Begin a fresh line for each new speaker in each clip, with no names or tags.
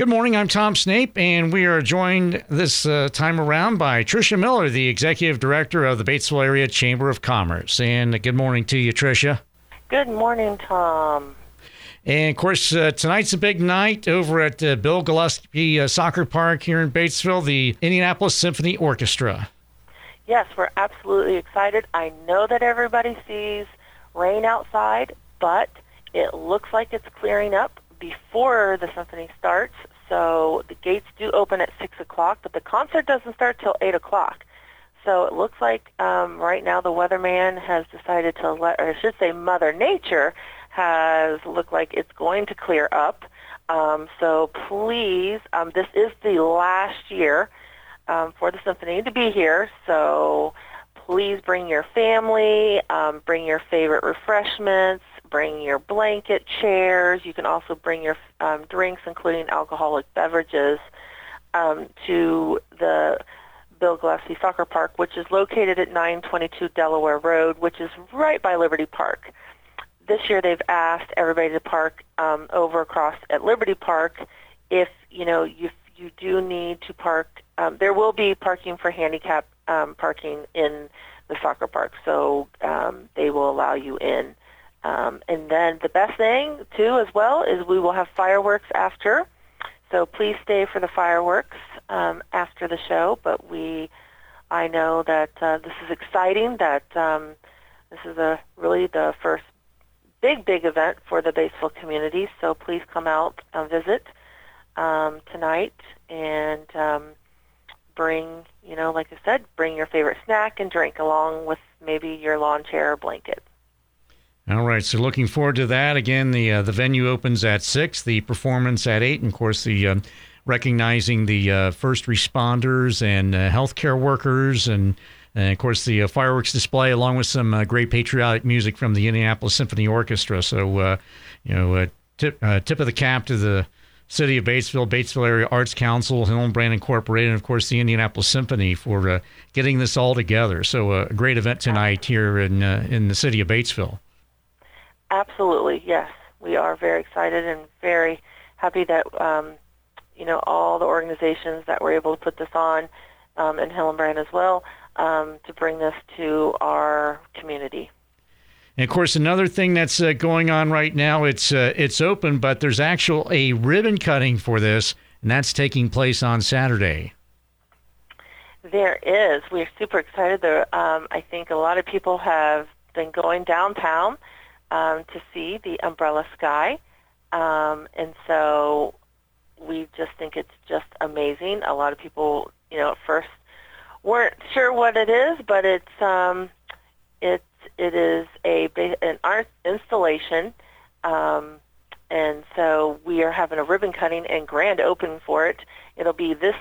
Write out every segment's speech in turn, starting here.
Good morning. I'm Tom Snape, and we are joined this uh, time around by Tricia Miller, the Executive Director of the Batesville Area Chamber of Commerce. And uh, good morning to you, Tricia.
Good morning, Tom.
And of course, uh, tonight's a big night over at uh, Bill Gillespie uh, Soccer Park here in Batesville, the Indianapolis Symphony Orchestra.
Yes, we're absolutely excited. I know that everybody sees rain outside, but it looks like it's clearing up before the symphony starts. So the gates do open at 6 o'clock, but the concert doesn't start till 8 o'clock. So it looks like um, right now the weatherman has decided to let, or I should say Mother Nature has looked like it's going to clear up. Um, so please, um, this is the last year um, for the symphony to be here. So please bring your family, um, bring your favorite refreshments, bring your blanket, chairs. You can also bring your um, drinks, including alcoholic beverages, um, to the Bill Gillespie Soccer Park, which is located at 922 Delaware Road, which is right by Liberty Park. This year they've asked everybody to park um, over across at Liberty Park if, you know, you, you do need to park. Um, there will be parking for handicap um, parking in the soccer park, so um, they will allow you in. Um, and then the best thing, too, as well, is we will have fireworks after. So please stay for the fireworks um, after the show. But we, I know that uh, this is exciting, that um, this is a really the first big, big event for the Batesville community. So please come out and visit um, tonight and um, bring, you know, like I said, bring your favorite snack and drink along with maybe your lawn chair or blanket.
All right, so looking forward to that. Again, the uh, the venue opens at six, the performance at eight, and of course the uh, recognizing the uh, first responders and uh, healthcare workers, and, and, of course the uh, fireworks display, along with some uh, great patriotic music from the Indianapolis Symphony Orchestra. So, you know, tip tip of the cap to the City of Batesville, Batesville Area Arts Council, Hillenbrand Incorporated, and of course the Indianapolis Symphony for getting this all together. So, a great event tonight here in in the city of Batesville.
Absolutely, yes. We are very excited and very happy that um, you know all the organizations that were able to put this on, um, and Hillenbrand as well, um, to bring this to our community.
And of course, another thing that's uh, going on right now it's uh, it's open, but there's actual a ribbon cutting for this, and that's taking place on Saturday.
There is. We're super excited. There, um, I think a lot of people have been going downtown um, to see the umbrella sky. Um, and so we just think it's just amazing. A lot of people, you know, at first weren't sure what it is, but it's um, it's it is a an art installation, um, and so we are having a ribbon cutting and grand opening for it. It'll be this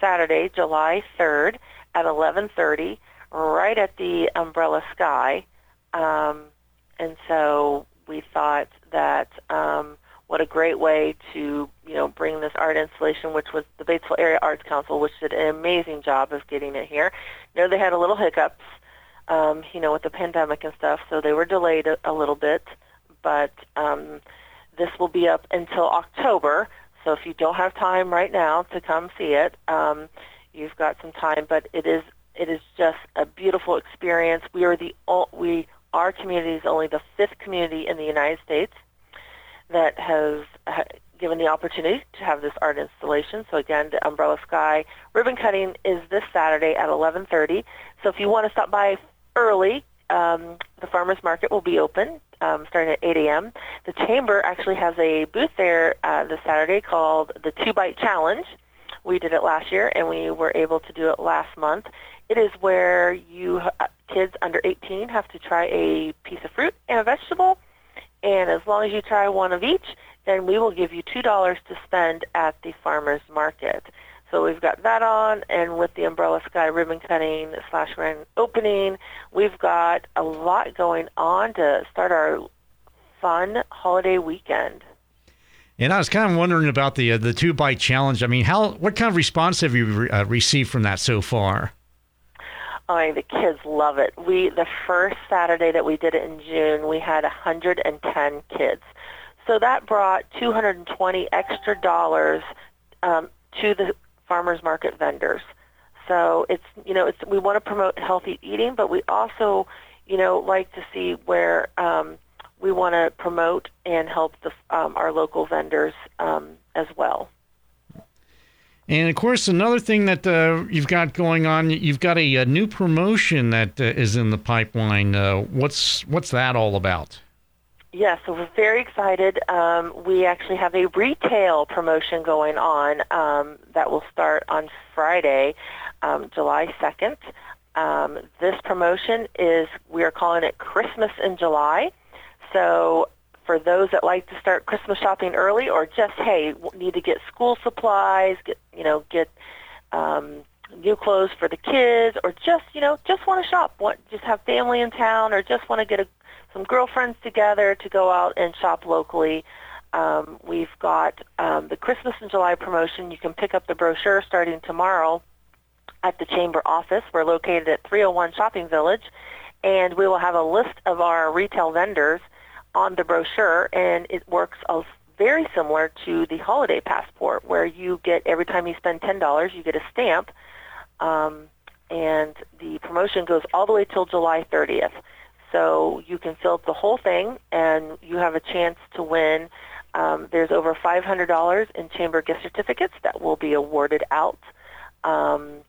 Saturday, July third, at eleven thirty, right at the Umbrella Sky. Um, and so we thought that um, what a great way to you know bring this art installation, which was the Batesville Area Arts Council, which did an amazing job of getting it here. You know they had a little hiccups, um, you know, with the pandemic and stuff, so they were delayed a, a little bit. But um, this will be up until October. So if you don't have time right now to come see it, um, you've got some time. But it is it is just a beautiful experience. We are the we our community is only the fifth community in the United States that has given the opportunity to have this art installation. So again, the Umbrella Sky ribbon cutting is this Saturday at 11:30. So if you want to stop by early, um, the farmers market will be open um, starting at 8 a.m. The chamber actually has a booth there uh, this Saturday called the Two Bite Challenge. We did it last year, and we were able to do it last month. It is where you uh, kids under 18 have to try a piece of fruit and a vegetable, and as long as you try one of each, then we will give you two dollars to spend at the farmers market. So we've got that on, and with the Umbrella Sky ribbon cutting slash grand opening, we've got a lot going on to start our fun holiday weekend.
And I was kind of wondering about the uh, the two bite challenge. I mean, how what kind of response have you re- uh, received from that so far?
I the kids love it. We the first Saturday that we did it in June, we had 110 kids. So that brought 220 extra dollars um, to the farmers market vendors. So it's you know it's we want to promote healthy eating, but we also you know like to see where um, we want to promote and help the, um, our local vendors um, as well.
And of course, another thing that uh, you've got going on, you've got a, a new promotion that uh, is in the pipeline. Uh, what's what's that all about?
Yes, so we're very excited. Um, we actually have a retail promotion going on um, that will start on Friday, um, July 2nd. Um, this promotion is, we are calling it Christmas in July. So for those that like to start Christmas shopping early or just, hey, need to get school supplies, get, you know, get um, new clothes for the kids or just, you know, just want to shop, want, just have family in town or just want to get a some girlfriends together to go out and shop locally. Um, we've got um, the Christmas in July promotion. You can pick up the brochure starting tomorrow at the Chamber office. We're located at 301 Shopping Village, and we will have a list of our retail vendors on the brochure, and it works very similar to the Holiday Passport, where you get every time you spend $10, you get a stamp, um, and the promotion goes all the way till July 30th. So you can fill up the whole thing, and you have a chance to win. Um, there's over $500 in chamber gift certificates that will be awarded out um,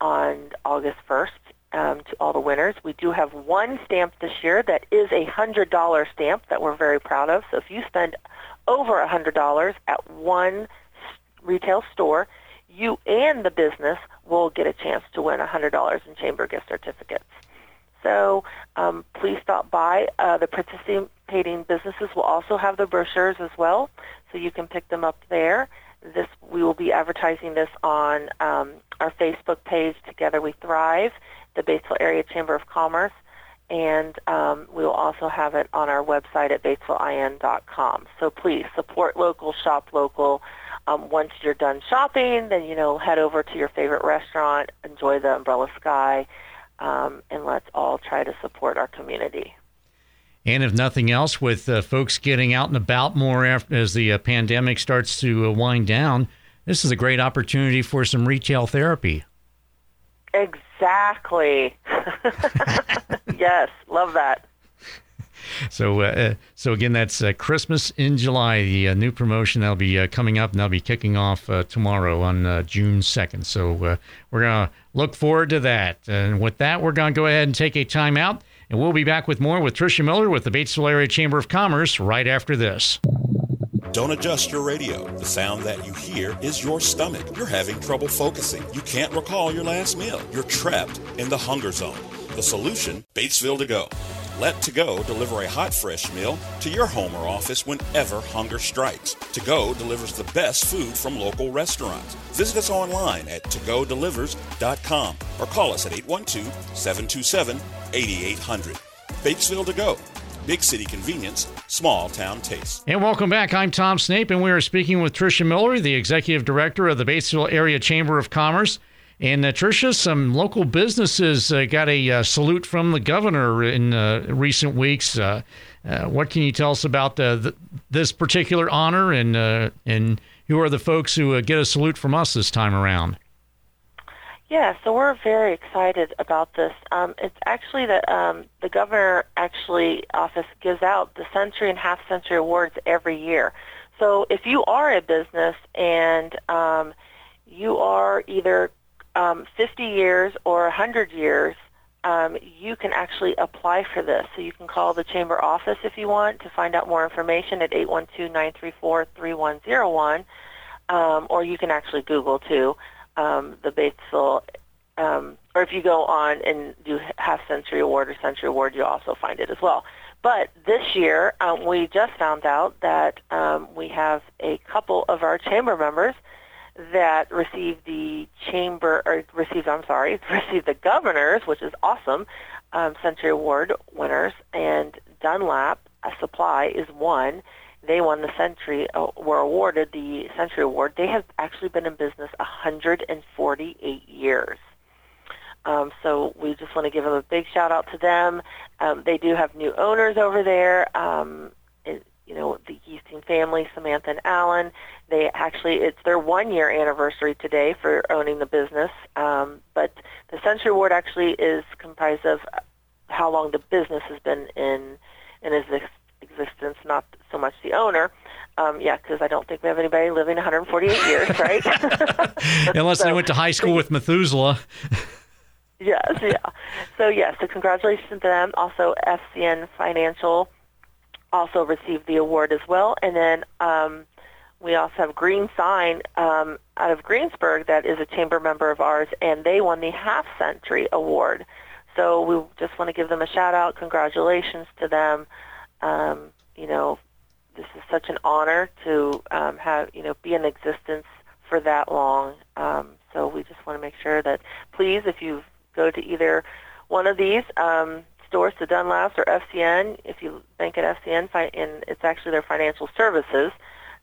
on August 1st um, to all the winners. We do have one stamp this year that is a $100 stamp that we're very proud of. So if you spend over $100 at one retail store, you and the business will get a chance to win $100 in chamber gift certificates. So um, please stop by. Uh, the participating businesses will also have the brochures as well, so you can pick them up there. This we will be advertising this on um, our Facebook page, Together We Thrive, the Batesville Area Chamber of Commerce, and um, we will also have it on our website at batesvillein.com. So please support local, shop local. Um, once you're done shopping, then you know head over to your favorite restaurant, enjoy the umbrella sky, um, and let's all try to support our community.
And if nothing else, with uh, folks getting out and about more after, as the uh, pandemic starts to uh, wind down, this is a great opportunity for some retail therapy.
Exactly. yes, love that.
So, uh, uh, so again, that's uh, Christmas in July, the uh, new promotion that'll be uh, coming up, and that'll be kicking off uh, tomorrow on June second. So, we're gonna look forward to that. And with that, we're gonna go ahead and take a time out, and we'll be back with more with Tricia Miller with the Batesville Area Chamber of Commerce right after this.
Don't adjust your radio. The sound that you hear is your stomach. You're having trouble focusing. You can't recall your last meal. You're trapped in the hunger zone. The solution Batesville to go. Let To Go deliver a hot, fresh meal to your home or office whenever hunger strikes. To Go delivers the best food from local restaurants. Visit us online at togodelivers.com or call us at 812 727 8800. Batesville To Go. Big city convenience, small town taste.
And welcome back. I'm Tom Snape, and we are speaking with Tricia Miller, the Executive Director of the Batesville Area Chamber of Commerce. And uh, Tricia, some local businesses uh, got a uh, salute from the governor in uh, recent weeks. Uh, uh, what can you tell us about the, this particular honor, and and who are the folks who get a salute from us this time around?
Yeah, so we're very excited about this. Um, it's actually that um, the governor actually office gives out the Century and Half Century Awards every year. So if you are a business and um, you are either um, 50 years or 100 years, um, you can actually apply for this. So you can call the chamber office if you want to find out more information at 812-934-3101, um, or you can actually Google too um, the Batesville, um, or if you go on and do half century award or century award, you also find it as well. But this year, um, we just found out that um, we have a couple of our chamber members that received the chamber, or received, I'm sorry, received the governor's, which is awesome, um, Century Award winners, and Dunlap a Supply is one. They won the Century, uh, were awarded the Century Award. They have actually been in business 148 years. Um, so we just want to give them a big shout out to them. Um, they do have new owners over there. Um, you know, the Easting family, Samantha and Alan. They actually, it's their one year anniversary today for owning the business. Um, but the Century Award actually is comprised of how long the business has been in in its existence, not so much the owner. Um, yeah, because I don't think we have anybody living 148 years, right?
Unless so, they went to high school with Methuselah.
yes, yeah. So yes, so congratulations to them. Also, FCN Financial also received the award as well, and then um, we also have Green Sign um, out of Greensburg that is a chamber member of ours, and they won the Half Century Award. So we just want to give them a shout out. Congratulations to them. Um, you know, this is such an honor to um, have you know be in existence for that long. Um, so we just want to make sure that please, if you go to either one of these um, stores, to Dunlaps or FCN, if you bank at FCN, and it's actually their financial services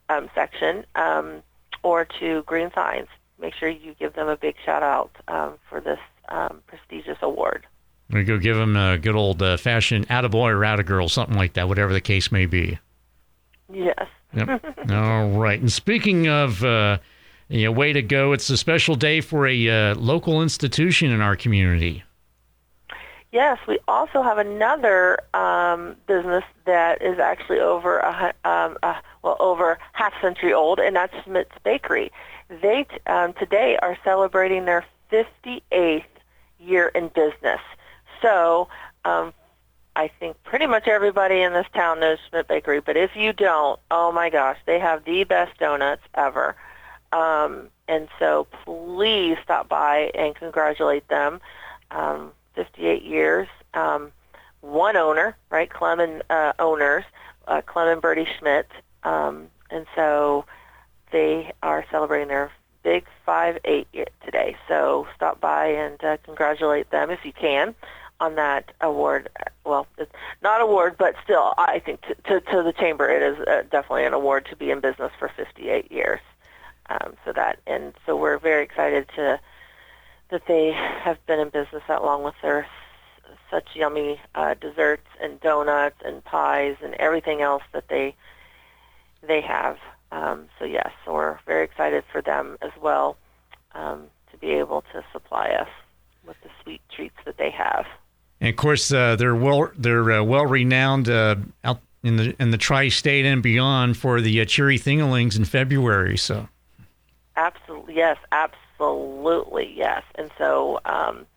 um, section, um, or to Green Signs, make sure you give them a big shout out um, for this um, prestigious award.
We go give them a good old uh, fashioned attaboy or attagirl, something like that, whatever the case may be.
Yes.
yep. All right. And speaking of, uh, you know, way to go, it's a special day for a uh, local institution in our community.
Yes, we also have another um, business that is actually over a, um, a, well over half century old, and that's Schmidt's Bakery. They um, today are celebrating their 58th year in business. So um, I think pretty much everybody in this town knows Schmidt Bakery, but if you don't, oh my gosh, they have the best donuts ever. Um, and so please stop by and congratulate them. Um, 58 years, um, one owner, right? Clem and uh, owners, uh, Clem and Bertie Schmidt. Um, and so they are celebrating their big 5-8 today. So stop by and uh, congratulate them if you can on that award. Well, it's not award, but still, I think to, to, to the chamber, it is uh, definitely an award to be in business for 58 years. Um, so that, and so we're very excited to that they have been in business that long with their such yummy uh, desserts and donuts and pies and everything else that they they have. Um, so yes, so we're very excited for them as well um, to be able to supply us with the sweet treats that they have.
And of course, uh, they're well they're uh, well renowned uh, out in the in the tri-state and beyond for the uh, Cheery Thingalings in February. So,
absolutely yes, absolutely yes. And so, um,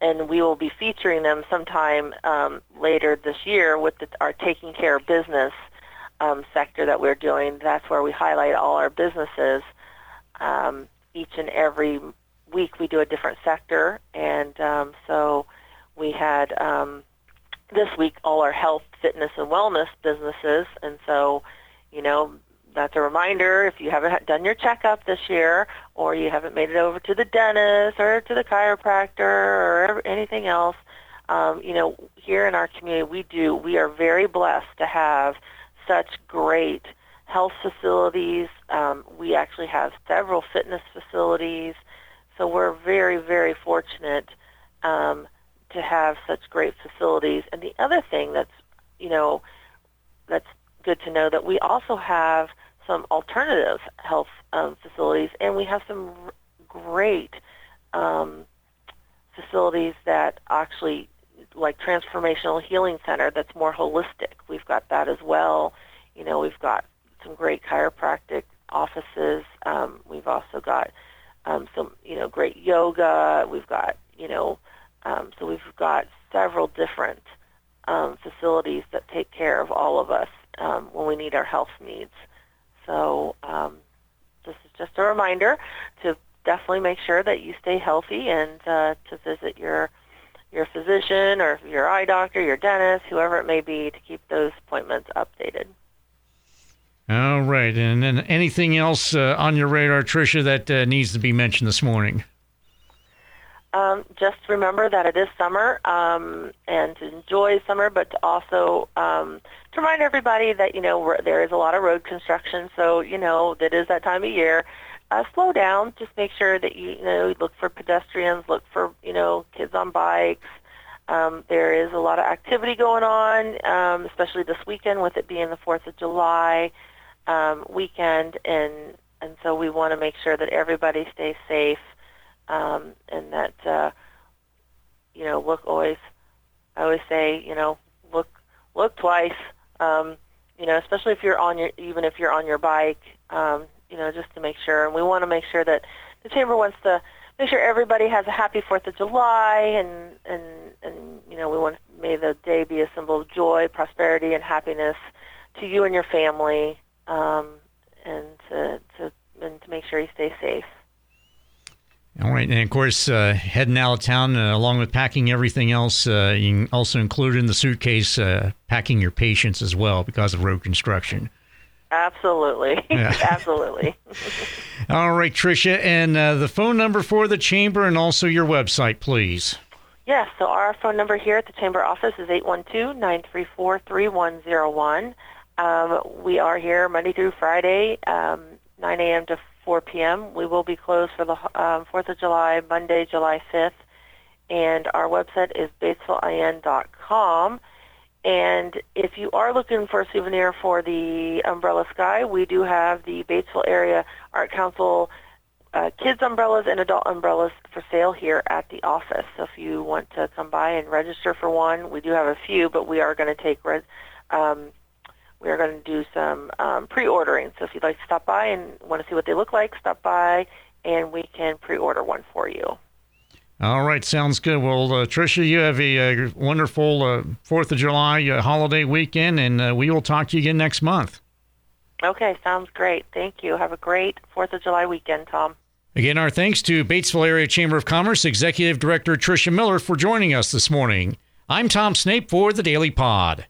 and we will be featuring them sometime um, later this year with the, our taking care of business um, sector that we're doing. That's where we highlight all our businesses. Um, each and every week, we do a different sector, and um, so we had um, this week all our health, fitness, and wellness businesses, and so you know that's a reminder if you haven't done your checkup this year or you haven't made it over to the dentist or to the chiropractor or anything else um, you know here in our community we do we are very blessed to have such great health facilities. Um, we actually have several fitness facilities. So we're very very fortunate um, to have such great facilities. And the other thing that's, you know, that's good to know that we also have some alternative health um, facilities, and we have some r- great um, facilities that actually, like Transformational Healing Center, that's more holistic. We've got that as well. You know, we've got some great chiropractic offices. Um, we've also got um, some, you know, great yoga. We've got, you know, um, so we've got several different um, facilities that take care of all of us um, when we need our health needs. So um, this is just a reminder to definitely make sure that you stay healthy and uh, to visit your your physician or your eye doctor, your dentist, whoever it may be, to keep those appointments updated.
All right, and then anything else uh, on your radar, Tricia, that uh, needs to be mentioned this morning?
Um, just remember that it is summer um, and to enjoy summer, but to also um, to remind everybody that you know there is a lot of road construction, so you know that is that time of year. Uh, slow down. Just make sure that you, you know look for pedestrians, look for you know kids on bikes, Um, there is a lot of activity going on, um, especially this weekend with it being the 4th of July um, weekend, and and so we want to make sure that everybody stays safe um, and that uh, you know look always. I always say you know look look twice. Um, you know, especially if you're on your even if you're on your bike. Um, you know, just to make sure. And we want to make sure that the chamber wants to make sure everybody has a happy Fourth of July, and and and you know, we want may the day be a symbol of joy, prosperity, and happiness to you and your family, um, and to to and to make sure you stay safe.
All right, and of course, uh, heading out of town, uh, along with packing everything else, uh, you can also include in the suitcase uh, packing your patience as well because of road construction.
Absolutely, yeah. absolutely.
All right, Tricia, and uh, the phone number for the chamber, and also your website, please.
Yes, so our phone number here at the chamber office is eight one two nine three four three one zero one. Um, we are here Monday through Friday, um, 9 a.m. to 4 p.m. We will be closed for the um, 4th of July, Monday, July 5th. And our website is batesvillein.com. And if you are looking for a souvenir for the Umbrella Sky, we do have the Batesville Area Art Council uh, kids umbrellas and adult umbrellas for sale here at the office. So if you want to come by and register for one, we do have a few, but we are going to take res- um, we are going to do some um, pre-ordering. So if you'd like to stop by and want to see what they look like, stop by and we can pre-order one for you.
All right, sounds good. Well, uh, Tricia, you have a, wonderful uh, Fourth of July uh, holiday weekend, and uh, we will talk to you again next month.
Okay, sounds great. Thank you. Have a great Fourth of July weekend, Tom.
Again, our thanks to Batesville Area Chamber of Commerce Executive Director Tricia Miller for joining us this morning. I'm Tom Snape for the Daily Pod.